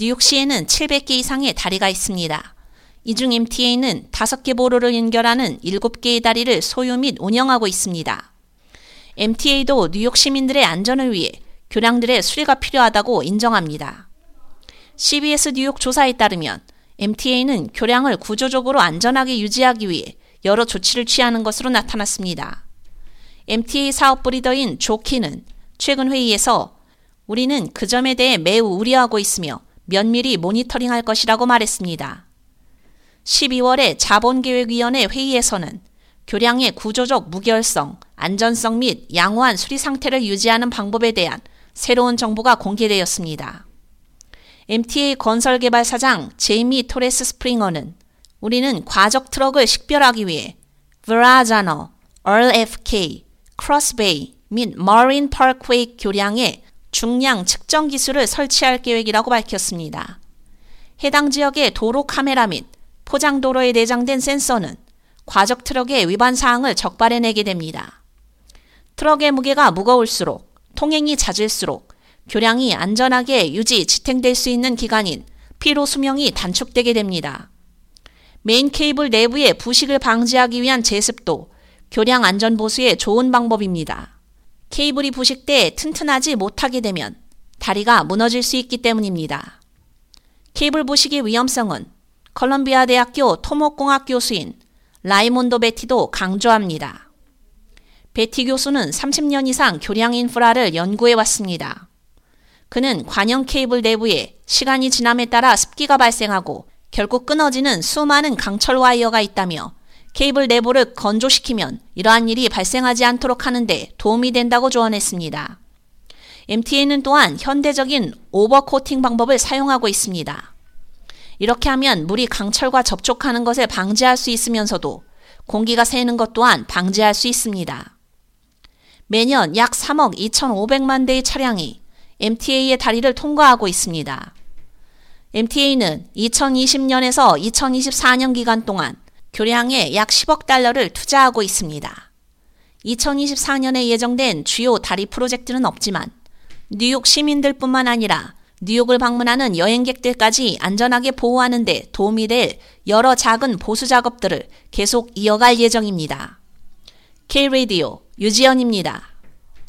뉴욕시에는 700개 이상의 다리가 있습니다. 이 중 MTA는 5개 보로를 연결하는 7개의 다리를 소유 및 운영하고 있습니다. MTA도 뉴욕 시민들의 안전을 위해 교량들의 수리가 필요하다고 인정합니다. CBS 뉴욕 조사에 따르면 MTA는 교량을 구조적으로 안전하게 유지하기 위해 여러 조치를 취하는 것으로 나타났습니다. MTA 사업 리더인 조키는 최근 회의에서 우리는 그 점에 대해 매우 우려하고 있으며 면밀히 모니터링할 것이라고 말했습니다. 12월에 자본계획위원회 회의에서는 교량의 구조적 무결성, 안전성 및 양호한 수리 상태를 유지하는 방법에 대한 새로운 정보가 공개되었습니다. MTA 건설개발 사장 제이미 토레스 스프링어는 우리는 과적 트럭을 식별하기 위해 베라자노, RFK, 크로스베이 및 머린 파크웨이 교량의 중량 측정 기술을 설치할 계획이라고 밝혔습니다. 해당 지역의 도로 카메라 및 포장도로에 내장된 센서는 과적 트럭의 위반 사항을 적발해내게 됩니다. 트럭의 무게가 무거울수록 통행이 잦을수록 교량이 안전하게 유지, 지탱될 수 있는 기간인 피로 수명이 단축되게 됩니다. 메인 케이블 내부의 부식을 방지하기 위한 제습도 교량 안전 보수에 좋은 방법입니다. 케이블이 부식돼 튼튼하지 못하게 되면 다리가 무너질 수 있기 때문입니다. 케이블 부식의 위험성은 컬럼비아 대학교 토목공학 교수인 라이몬도 베티도 강조합니다. 베티 교수는 30년 이상 교량 인프라를 연구해 왔습니다. 그는 관형 케이블 내부에 시간이 지남에 따라 습기가 발생하고 결국 끊어지는 수많은 강철 와이어가 있다며 케이블 내부를 건조시키면 이러한 일이 발생하지 않도록 하는데 도움이 된다고 조언했습니다. MTA는 또한 현대적인 오버코팅 방법을 사용하고 있습니다. 이렇게 하면 물이 강철과 접촉하는 것을 방지할 수 있으면서도 공기가 새는 것 또한 방지할 수 있습니다. 매년 약 3억 2,500만 대의 차량이 MTA의 다리를 통과하고 있습니다. MTA는 2020년에서 2024년 기간 동안 교량에 약 10억 달러를 투자하고 있습니다. 2024년에 예정된 주요 다리 프로젝트는 없지만 뉴욕 시민들뿐만 아니라 뉴욕을 방문하는 여행객들까지 안전하게 보호하는 데 도움이 될 여러 작은 보수 작업들을 계속 이어갈 예정입니다. K-Radio 유지연입니다.